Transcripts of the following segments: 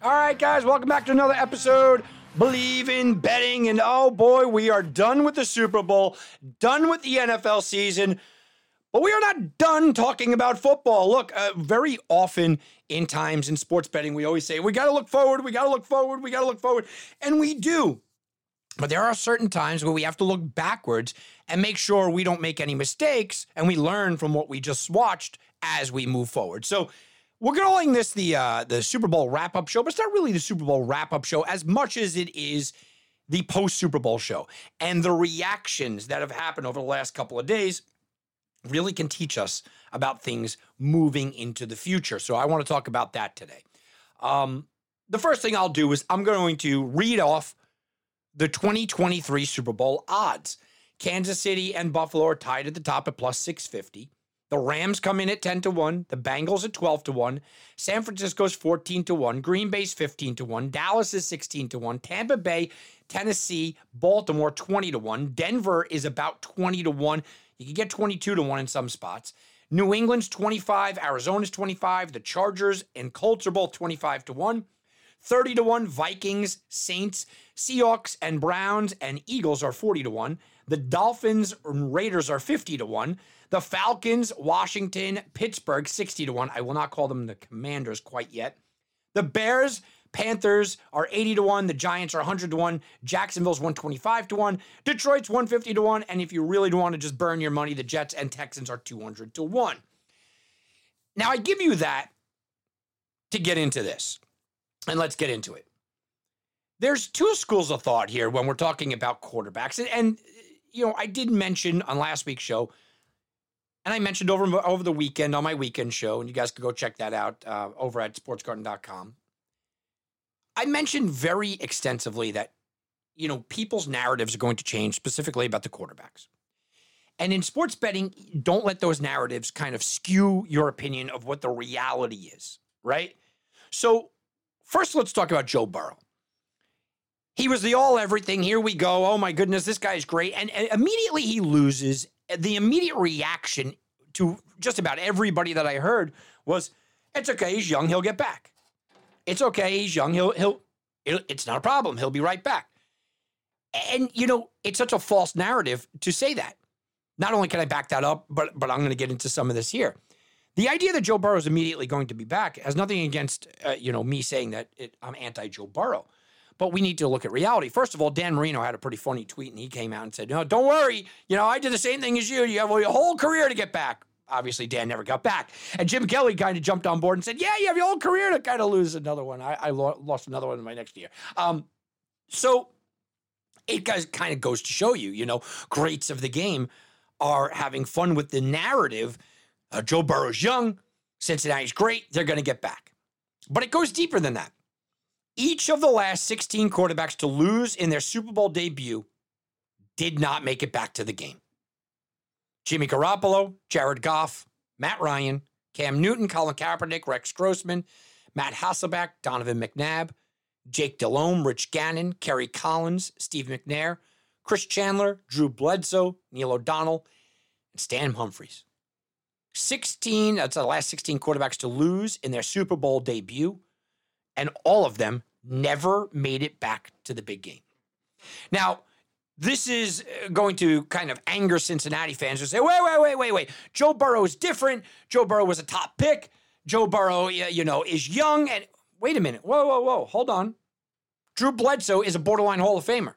All right, guys, welcome back to another episode. Bleav in betting. And oh boy, we are done with the Super Bowl, done with the NFL season. But we are not done talking about football. Look, uh, very often in times in sports betting, we always say, we got to look forward, we got to look forward, we got to look forward. And we do. But there are certain times where we have to look backwards and make sure we don't make any mistakes and we learn from what we just watched as we move forward. So we're calling this the uh, the Super Bowl wrap up show, but it's not really the Super Bowl wrap up show as much as it is the post Super Bowl show and the reactions that have happened over the last couple of days really can teach us about things moving into the future. So I want to talk about that today. Um, the first thing I'll do is I'm going to read off the 2023 Super Bowl odds. Kansas City and Buffalo are tied at the top at plus 650. The Rams come in at 10 to 1, the Bengals at 12 to 1, San Francisco's 14 to 1, Green Bay's 15 to 1, Dallas is 16 to 1, Tampa Bay, Tennessee, Baltimore 20 to 1, Denver is about 20 to 1. You can get 22 to 1 in some spots. New England's 25, Arizona's 25, the Chargers and Colts are both 25 to 1. 30 to 1, Vikings, Saints, Seahawks, and Browns and Eagles are 40 to 1. The Dolphins and Raiders are 50 to 1. The Falcons, Washington, Pittsburgh, 60 to 1. I will not call them the Commanders quite yet. The Bears, Panthers are 80 to 1. The Giants are 100 to 1. Jacksonville's 125 to 1. Detroit's 150 to 1. And if you really want to just burn your money, the Jets and Texans are 200 to 1. Now, I give you that to get into this. And let's get into it. There's two schools of thought here when we're talking about quarterbacks. And, and you know, I did mention on last week's show, and I mentioned over, over the weekend on my weekend show, and you guys can go check that out uh, over at sportsgarden.com. I mentioned very extensively that, you know, people's narratives are going to change specifically about the quarterbacks. And in sports betting, don't let those narratives kind of skew your opinion of what the reality is, right? So, first, let's talk about Joe Burrow. He was the all everything. Here we go. Oh my goodness, this guy's great. And, and immediately he loses. The immediate reaction to just about everybody that I heard was, it's okay, he's young, he'll get back. It's okay. He's young. He'll he'll. It's not a problem. He'll be right back. And you know, it's such a false narrative to say that. Not only can I back that up, but but I'm going to get into some of this here. The idea that Joe Burrow is immediately going to be back has nothing against uh, you know me saying that it, I'm anti Joe Burrow, but we need to look at reality. First of all, Dan Marino had a pretty funny tweet, and he came out and said, "No, don't worry. You know, I did the same thing as you. You have a whole career to get back." obviously Dan never got back. And Jim Kelly kind of jumped on board and said, "Yeah, you have your whole career to kind of lose another one." I, I lost another one in my next year. Um, so it kind of goes to show you, you know, greats of the game are having fun with the narrative. Uh, Joe Burrow's young, Cincinnati's great, they're going to get back. But it goes deeper than that. Each of the last 16 quarterbacks to lose in their Super Bowl debut did not make it back to the game. Jimmy Garoppolo, Jared Goff, Matt Ryan, Cam Newton, Colin Kaepernick, Rex Grossman, Matt Hasselbeck, Donovan McNabb, Jake Delhomme, Rich Gannon, Kerry Collins, Steve McNair, Chris Chandler, Drew Bledsoe, Neil O'Donnell, and Stan Humphries. 16, that's the last 16 quarterbacks to lose in their Super Bowl debut, and all of them never made it back to the big game. Now, this is uh, going to kind of anger Cincinnati fans who say, wait, wait, wait, wait, wait. Joe Burrow is different. Joe Burrow was a top pick. Joe Burrow, you know, is young. And wait a minute. Whoa, whoa, whoa. Hold on. Drew Bledsoe is a borderline Hall of Famer.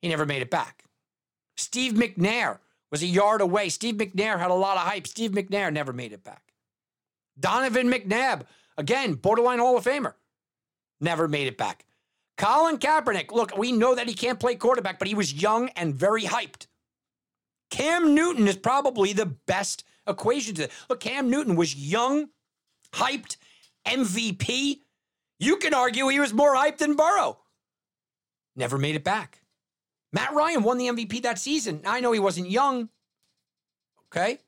He never made it back. Steve McNair was a yard away. Steve McNair had a lot of hype. Steve McNair never made it back. Donovan McNabb, again, borderline Hall of Famer, never made it back. Colin Kaepernick, look, we know that he can't play quarterback, but he was young and very hyped. Cam Newton is probably the best equation to that. Look, Cam Newton was young, hyped, MVP. You can argue he was more hyped than Burrow. Never made it back. Matt Ryan won the MVP that season. I know he wasn't young. Okay.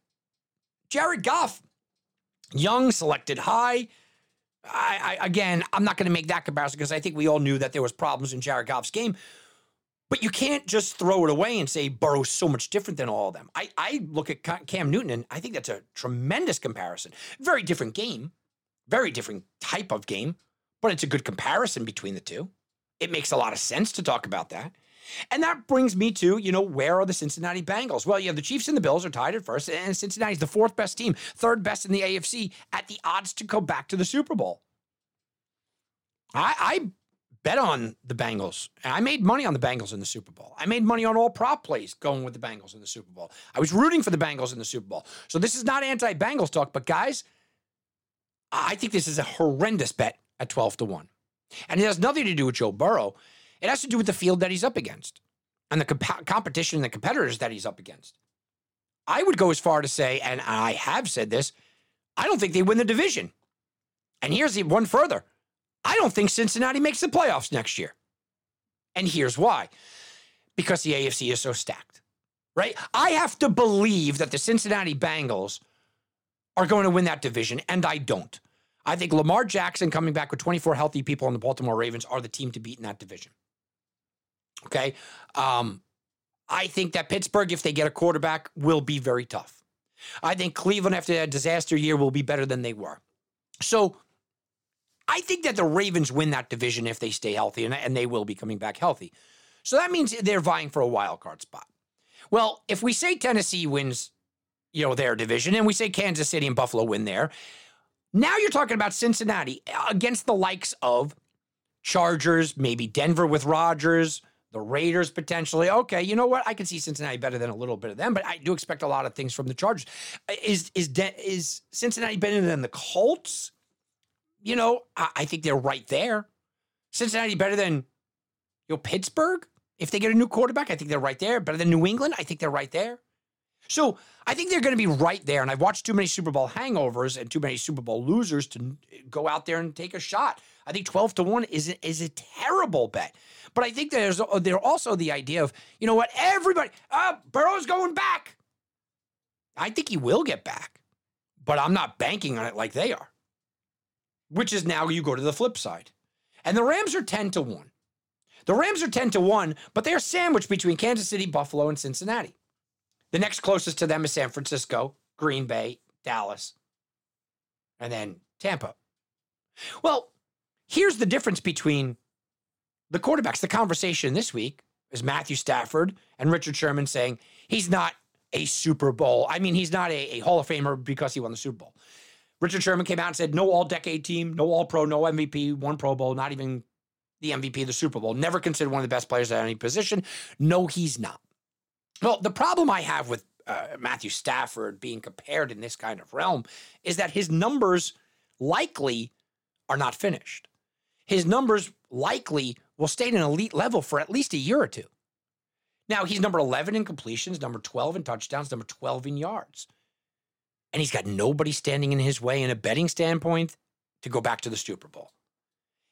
Jared Goff, young, selected high. I, I again, I'm not going to make that comparison because I think we all knew that there was problems in Jared Goff's game. But you can't just throw it away and say Burrow's so much different than all of them. I, I look at Cam Newton and I think that's a tremendous comparison. Very different game, very different type of game, but it's a good comparison between the two. It makes a lot of sense to talk about that. And that brings me to, you know, where are the Cincinnati Bengals? Well, you have the Chiefs and the Bills are tied at first, and Cincinnati's the fourth best team, third best in the AFC at the odds to go back to the Super Bowl. I, I bet on the Bengals. I made money on the Bengals in the Super Bowl. I made money on all prop plays going with the Bengals in the Super Bowl. I was rooting for the Bengals in the Super Bowl. So this is not anti Bengals talk, but guys, I think this is a horrendous bet at 12 to 1. And it has nothing to do with Joe Burrow. It has to do with the field that he's up against and the comp- competition and the competitors that he's up against. I would go as far to say, and I have said this, I don't think they win the division. And here's one further I don't think Cincinnati makes the playoffs next year. And here's why because the AFC is so stacked, right? I have to believe that the Cincinnati Bengals are going to win that division, and I don't. I think Lamar Jackson coming back with 24 healthy people on the Baltimore Ravens are the team to beat in that division. Okay. Um, I think that Pittsburgh, if they get a quarterback, will be very tough. I think Cleveland, after that disaster year, will be better than they were. So I think that the Ravens win that division if they stay healthy, and, and they will be coming back healthy. So that means they're vying for a wild card spot. Well, if we say Tennessee wins, you know, their division, and we say Kansas City and Buffalo win there, now you're talking about Cincinnati against the likes of Chargers, maybe Denver with Rodgers, the Raiders potentially. Okay, you know what? I can see Cincinnati better than a little bit of them, but I do expect a lot of things from the Chargers. Uh, is is De- is Cincinnati better than the Colts? You know, I, I think they're right there. Cincinnati better than you know Pittsburgh if they get a new quarterback. I think they're right there. Better than New England. I think they're right there. So I think they're going to be right there. And I've watched too many Super Bowl hangovers and too many Super Bowl losers to go out there and take a shot. I think 12 to 1 is is a terrible bet. But I think there's there also the idea of, you know what, everybody, uh, Burrow's going back. I think he will get back, but I'm not banking on it like they are. Which is now you go to the flip side. And the Rams are 10 to 1. The Rams are 10 to 1, but they're sandwiched between Kansas City, Buffalo, and Cincinnati. The next closest to them is San Francisco, Green Bay, Dallas, and then Tampa. Well, here's the difference between the quarterbacks. The conversation this week is Matthew Stafford and Richard Sherman saying he's not a Super Bowl. I mean, he's not a, a Hall of Famer because he won the Super Bowl. Richard Sherman came out and said, no all decade team, no all pro, no MVP, one Pro Bowl, not even the MVP of the Super Bowl. Never considered one of the best players at any position. No, he's not. Well, the problem I have with uh, Matthew Stafford being compared in this kind of realm is that his numbers likely are not finished. His numbers likely will stay at an elite level for at least a year or two. Now, he's number 11 in completions, number 12 in touchdowns, number 12 in yards. And he's got nobody standing in his way in a betting standpoint to go back to the Super Bowl.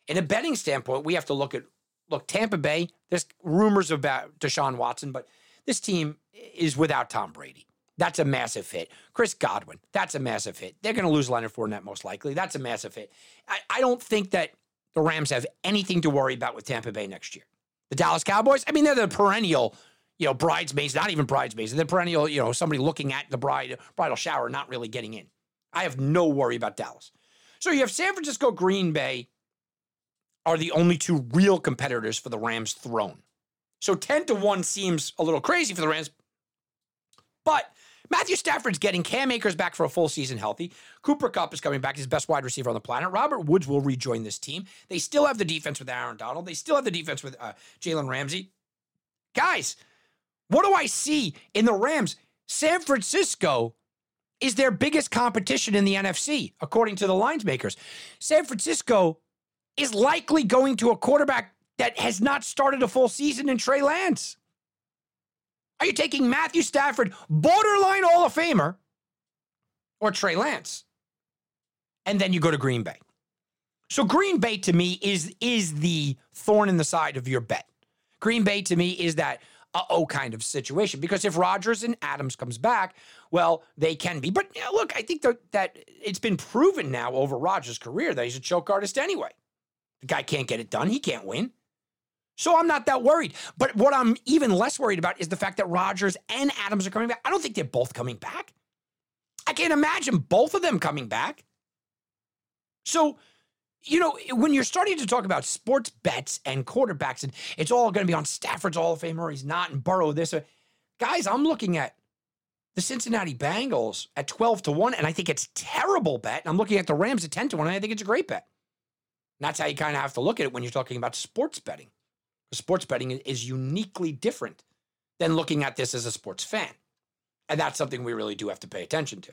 In a betting standpoint, we have to look at look, Tampa Bay, there's rumors about Deshaun Watson, but this team is without Tom Brady. That's a massive hit. Chris Godwin, that's a massive hit. They're going to lose Leonard Fournette most likely. That's a massive hit. I, I don't think that the Rams have anything to worry about with Tampa Bay next year. The Dallas Cowboys, I mean, they're the perennial, you know, bridesmaids, not even bridesmaids. They're perennial, you know, somebody looking at the bride bridal shower, not really getting in. I have no worry about Dallas. So you have San Francisco, Green Bay are the only two real competitors for the Rams throne. So 10 to 1 seems a little crazy for the Rams. But Matthew Stafford's getting Cam Akers back for a full season healthy. Cooper Kupp is coming back, his best wide receiver on the planet. Robert Woods will rejoin this team. They still have the defense with Aaron Donald. They still have the defense with uh, Jalen Ramsey. Guys, what do I see in the Rams? San Francisco is their biggest competition in the NFC, according to the lines makers. San Francisco is likely going to a quarterback that has not started a full season in Trey Lance? Are you taking Matthew Stafford, borderline Hall of Famer, or Trey Lance? And then you go to Green Bay. So Green Bay to me is is the thorn in the side of your bet. Green Bay to me is that uh-oh kind of situation because if Rodgers and Adams comes back, well, they can be. But you know, look, I think that, that it's been proven now over Rodgers' career that he's a choke artist anyway. The guy can't get it done. He can't win. So I'm not that worried. But what I'm even less worried about is the fact that Rodgers and Adams are coming back. I don't think they're both coming back. I can't imagine both of them coming back. So, you know, when you're starting to talk about sports bets and quarterbacks, and it's all going to be on Stafford's Hall of Fame or he's not, and Burrow this. Uh, guys, I'm looking at the Cincinnati Bengals at 12 to 1, and I think it's terrible bet. And I'm looking at the Rams at 10 to 1, and I think it's a great bet. And that's how you kind of have to look at it when you're talking about sports betting. Sports betting is uniquely different than looking at this as a sports fan. And that's something we really do have to pay attention to.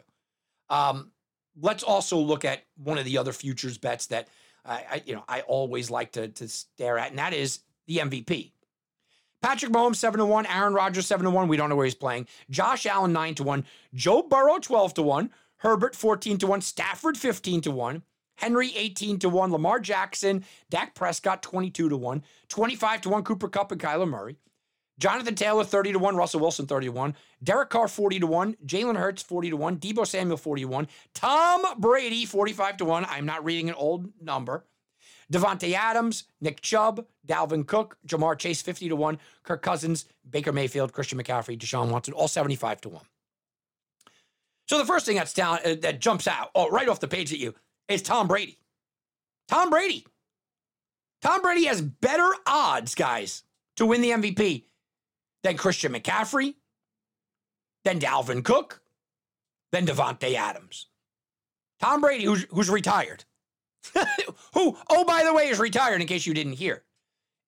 Um, let's also look at one of the other futures bets that I, you know I always like to, to stare at, and that is the MVP. Patrick Mahomes seven to one, Aaron Rodgers seven to one. We don't know where he's playing. Josh Allen nine to one, Joe Burrow twelve to one, Herbert fourteen to one, Stafford fifteen to one, Henry 18 to 1, Lamar Jackson, Dak Prescott 22 to 1, 25 to 1, Cooper Kupp and Kyler Murray. Jonathan Taylor 30 to 1, Russell Wilson 30 to 1, Derek Carr 40 to 1, Jalen Hurts 40 to 1, Deebo Samuel 40 to 1, Tom Brady 45 to 1. I'm not reading an old number. Davante Adams, Nick Chubb, Dalvin Cook, Ja'Marr Chase 50 to 1, Kirk Cousins, Baker Mayfield, Christian McCaffrey, Deshaun Watson, all 75 to 1. So the first thing that's down uh, that jumps out, oh, right off the page at you, is Tom Brady. Tom Brady. Tom Brady has better odds, guys, to win the MVP than Christian McCaffrey, than Dalvin Cook, than Davante Adams. Tom Brady, who's, who's retired. Who, oh, by the way, is retired in case you didn't hear.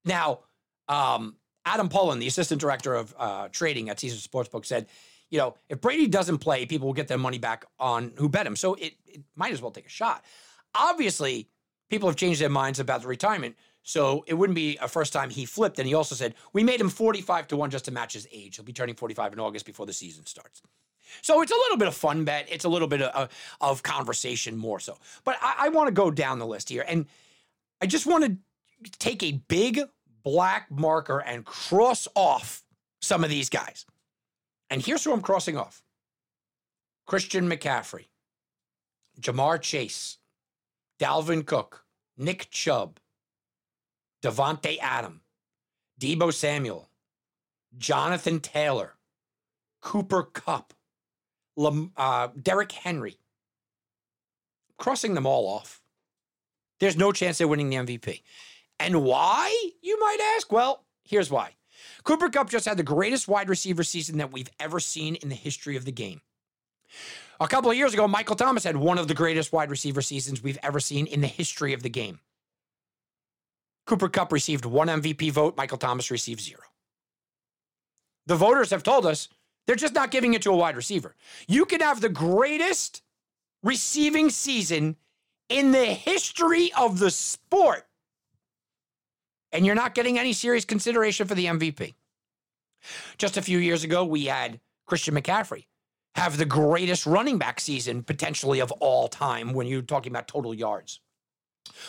Now, um, Adam Pullen, the assistant director of uh, trading at Caesar Sportsbook, said you know, if Brady doesn't play, people will get their money back on who bet him. So it, it might as well take a shot. Obviously, people have changed their minds about the retirement. So it wouldn't be a first time he flipped. And he also said, we made him 45 to 1 just to match his age. He'll be turning 45 in August before the season starts. So it's a little bit of fun bet. It's a little bit of, of conversation more so. But I, I want to go down the list here. And I just want to take a big black marker and cross off some of these guys. And here's who I'm crossing off Christian McCaffrey, Ja'Marr Chase, Dalvin Cook, Nick Chubb, Davante Adam, Deebo Samuel, Jonathan Taylor, Cooper Kupp, Lam, uh, Derrick Henry. Crossing them all off. There's no chance they're winning the MVP. And why, you might ask? Well, here's why. Cooper Kupp just had the greatest wide receiver season that we've ever seen in the history of the game. A couple of years ago, Michael Thomas had one of the greatest wide receiver seasons we've ever seen in the history of the game. Cooper Kupp received one MVP vote, Michael Thomas received zero. The voters have told us they're just not giving it to a wide receiver. You can have the greatest receiving season in the history of the sport and you're not getting any serious consideration for the MVP. Just a few years ago, we had Christian McCaffrey have the greatest running back season potentially of all time when you're talking about total yards.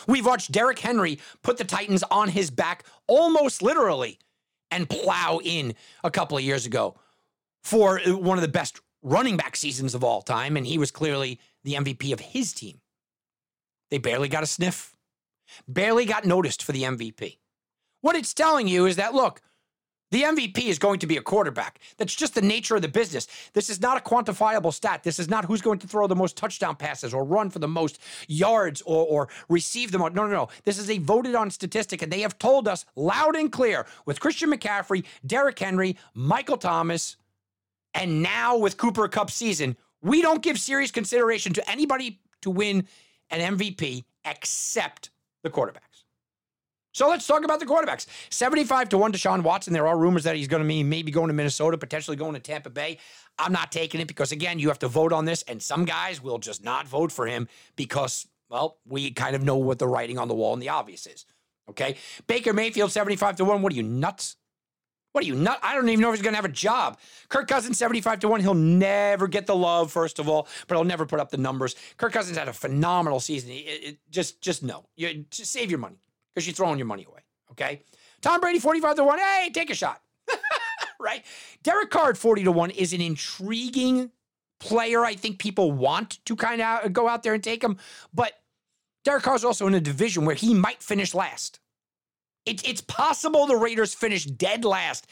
We've watched Derrick Henry put the Titans on his back almost literally and plow in a couple of years ago for uh, one of the best running back seasons of all time. And he was clearly the MVP of his team. They barely got a sniff, barely got noticed for the MVP. What it's telling you is that, look, the MVP is going to be a quarterback. That's just the nature of the business. This is not a quantifiable stat. This is not who's going to throw the most touchdown passes or run for the most yards or, or receive the most. No, no, no. This is a voted on statistic, and they have told us loud and clear with Christian McCaffrey, Derrick Henry, Michael Thomas, and now with Cooper Kupp season, we don't give serious consideration to anybody to win an MVP except the quarterback. So let's talk about the quarterbacks. 75 to 1 Deshaun Watson. There are rumors that he's going to be maybe going to Minnesota, potentially going to Tampa Bay. I'm not taking it because, again, you have to vote on this, and some guys will just not vote for him because, well, we kind of know what the writing on the wall and the obvious is. Okay. Baker Mayfield, 75 to 1. What are you, nuts? What are you nut? I don't even know if he's going to have a job. Kirk Cousins, 75 to 1. He'll never get the love, first of all, but he'll never put up the numbers. Kirk Cousins had a phenomenal season. It, it, just, just no. You, just save your money because you're throwing your money away. Okay. Tom Brady, 45 to 1. Hey, take a shot. right? Derek Carr 40 to 1 is an intriguing player. I think people want to kind of go out there and take him. But Derek Carr's also in a division where he might finish last. It, it's possible the Raiders finish dead last.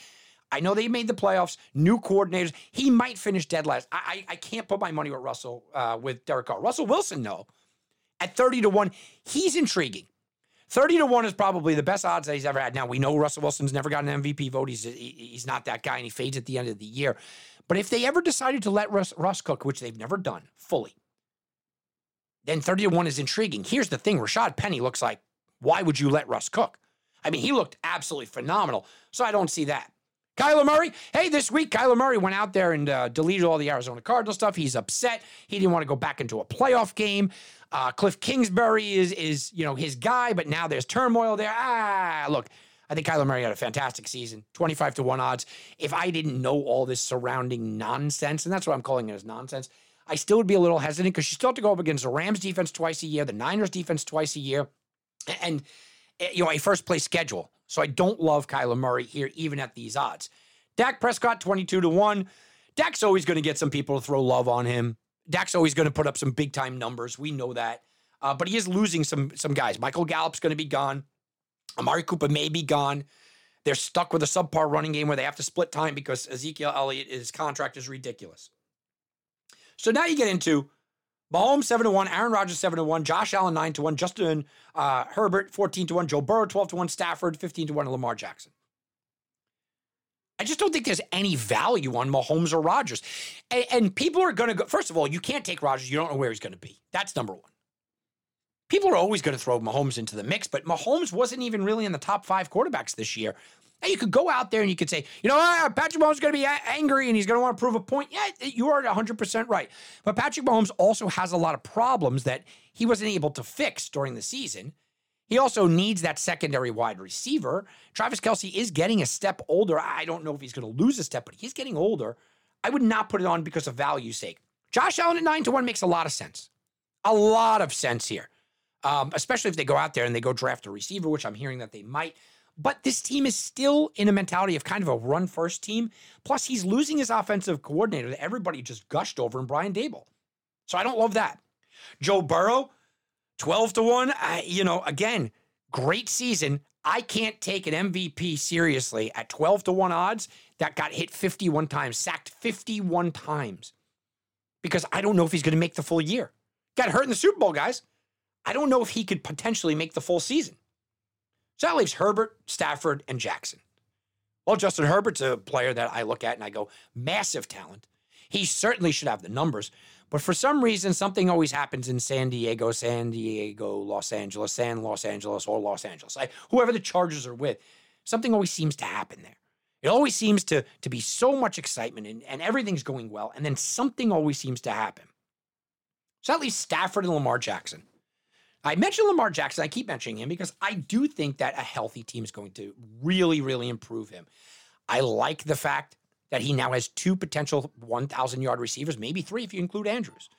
I know they made the playoffs, new coordinators. He might finish dead last. I, I, I can't put my money with Russell, uh, with Derek Carr. Russell Wilson, no. At 30 to 1, he's intriguing. 30 to 1 is probably the best odds that he's ever had. Now, we know Russell Wilson's never got an MVP vote. He's, he's not that guy, and he fades at the end of the year. But if they ever decided to let Russ, Russ cook, which they've never done fully, then 30 to 1 is intriguing. Here's the thing Rashad Penny looks like, why would you let Russ cook? I mean, he looked absolutely phenomenal. So I don't see that. Kyler Murray, hey, this week Kyler Murray went out there and uh, deleted all the Arizona Cardinal stuff. He's upset. He didn't want to go back into a playoff game. Uh, Cliff Kingsbury is is you know his guy, but now there's turmoil there. Ah, look, I think Kyler Murray had a fantastic season, 25 to 1 odds. If I didn't know all this surrounding nonsense, and that's what I'm calling it as nonsense, I still would be a little hesitant because you still have to go up against the Rams defense twice a year, the Niners defense twice a year, and Eh, you know, a first place schedule. So I don't love Kyler Murray here, even at these odds. Dak Prescott, 22 to 1. Dak's always going to get some people to throw love on him. Dak's always going to put up some big time numbers. We know that. Uh, but he is losing some some guys. Michael Gallup's going to be gone. Amari Cooper may be gone. They're stuck with a subpar running game where they have to split time because Ezekiel Elliott, his contract is ridiculous. So now you get into Mahomes 7 to 1, Aaron Rodgers 7 to 1, Josh Allen 9 to 1, Justin uh, Herbert 14 to 1, Joe Burrow 12 to 1, Stafford 15 to 1, and Lamar Jackson. I just don't think there's any value on Mahomes or Rodgers. And, and people are going to go, first of all, you can't take Rodgers. You don't know where he's going to be. That's number one. People are always going to throw Mahomes into the mix, but Mahomes wasn't even really in the top five quarterbacks this year. And you could go out there and you could say, you know, ah, Patrick Mahomes is going to be angry and he's going to want to prove a point. Yeah, you are 100% right. But Patrick Mahomes also has a lot of problems that he wasn't able to fix during the season. He also needs that secondary wide receiver. Travis Kelce is getting a step older. I don't know if he's going to lose a step, but he's getting older. I would not put it on because of value sake. Josh Allen at 9 to 1 makes a lot of sense. A lot of sense here. Um, especially if they go out there and they go draft a receiver, which I'm hearing that they might. But this team is still in a mentality of kind of a run first team. Plus, he's losing his offensive coordinator that everybody just gushed over in Brian Daboll. So I don't love that. Joe Burrow, 12 to 1. I, you know, again, great season. I can't take an MVP seriously at 12 to 1 odds that got hit 51 times, sacked 51 times. Because I don't know if he's going to make the full year. Got hurt in the Super Bowl, guys. I don't know if he could potentially make the full season. So that leaves Herbert, Stafford, and Jackson. Well, Justin Herbert's a player that I look at and I go, massive talent. He certainly should have the numbers. But for some reason, something always happens in San Diego, San Diego, Los Angeles, San Los Angeles, or Los Angeles. I, whoever the Chargers are with, something always seems to happen there. It always seems to, to be so much excitement and, and everything's going well. And then something always seems to happen. So that leaves Stafford and Lamar Jackson. I mentioned Lamar Jackson. I keep mentioning him because I do think that a healthy team is going to really, really improve him. I like the fact that he now has two potential 1,000 yard receivers, maybe three if you include Andrews.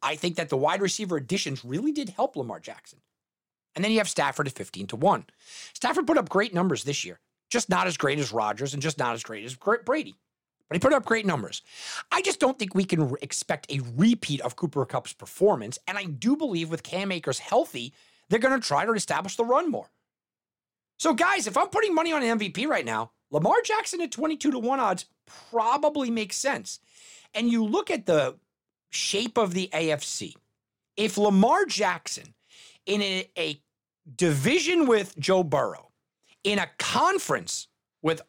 I think that the wide receiver additions really did help Lamar Jackson. And then you have Stafford at 15 to 1. Stafford put up great numbers this year, just not as great as Rodgers and just not as great as Brady he put up great numbers. I just don't think we can expect a repeat of Cooper Kupp's performance. And I do believe with Cam Akers healthy, they're going to try to establish the run more. So, guys, if I'm putting money on an MVP right now, Lamar Jackson at 22 to 1 odds probably makes sense. And you look at the shape of the AFC. If Lamar Jackson in a, a division with Joe Burrow, in a conference with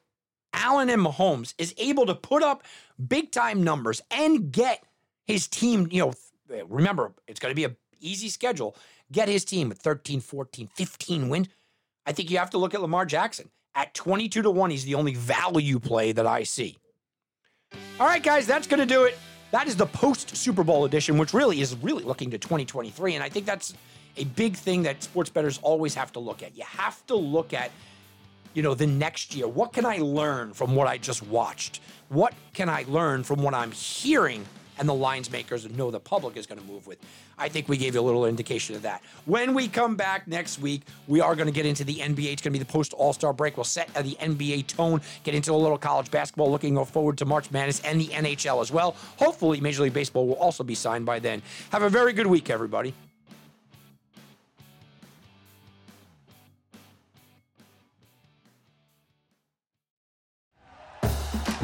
Allen and Mahomes is able to put up big time numbers and get his team, you know, remember, it's going to be an easy schedule, get his team with 13, 14, 15 wins. I think you have to look at Lamar Jackson. At 22 to 1, he's the only value play that I see. All right, guys, that's going to do it. That is the post Super Bowl edition, which really is really looking to 2023. And I think that's a big thing that sports bettors always have to look at. You have to look at you know, the next year? What can I learn from what I just watched? What can I learn from what I'm hearing and the lines makers know the public is going to move with. I think we gave you a little indication of that. When we come back next week, we are going to get into the NBA. It's going to be the post All Star break. We'll set the NBA tone, get into a little college basketball, looking forward to March Madness and the NHL as well. Hopefully, Major League Baseball will also be signed by then. Have a very good week, everybody.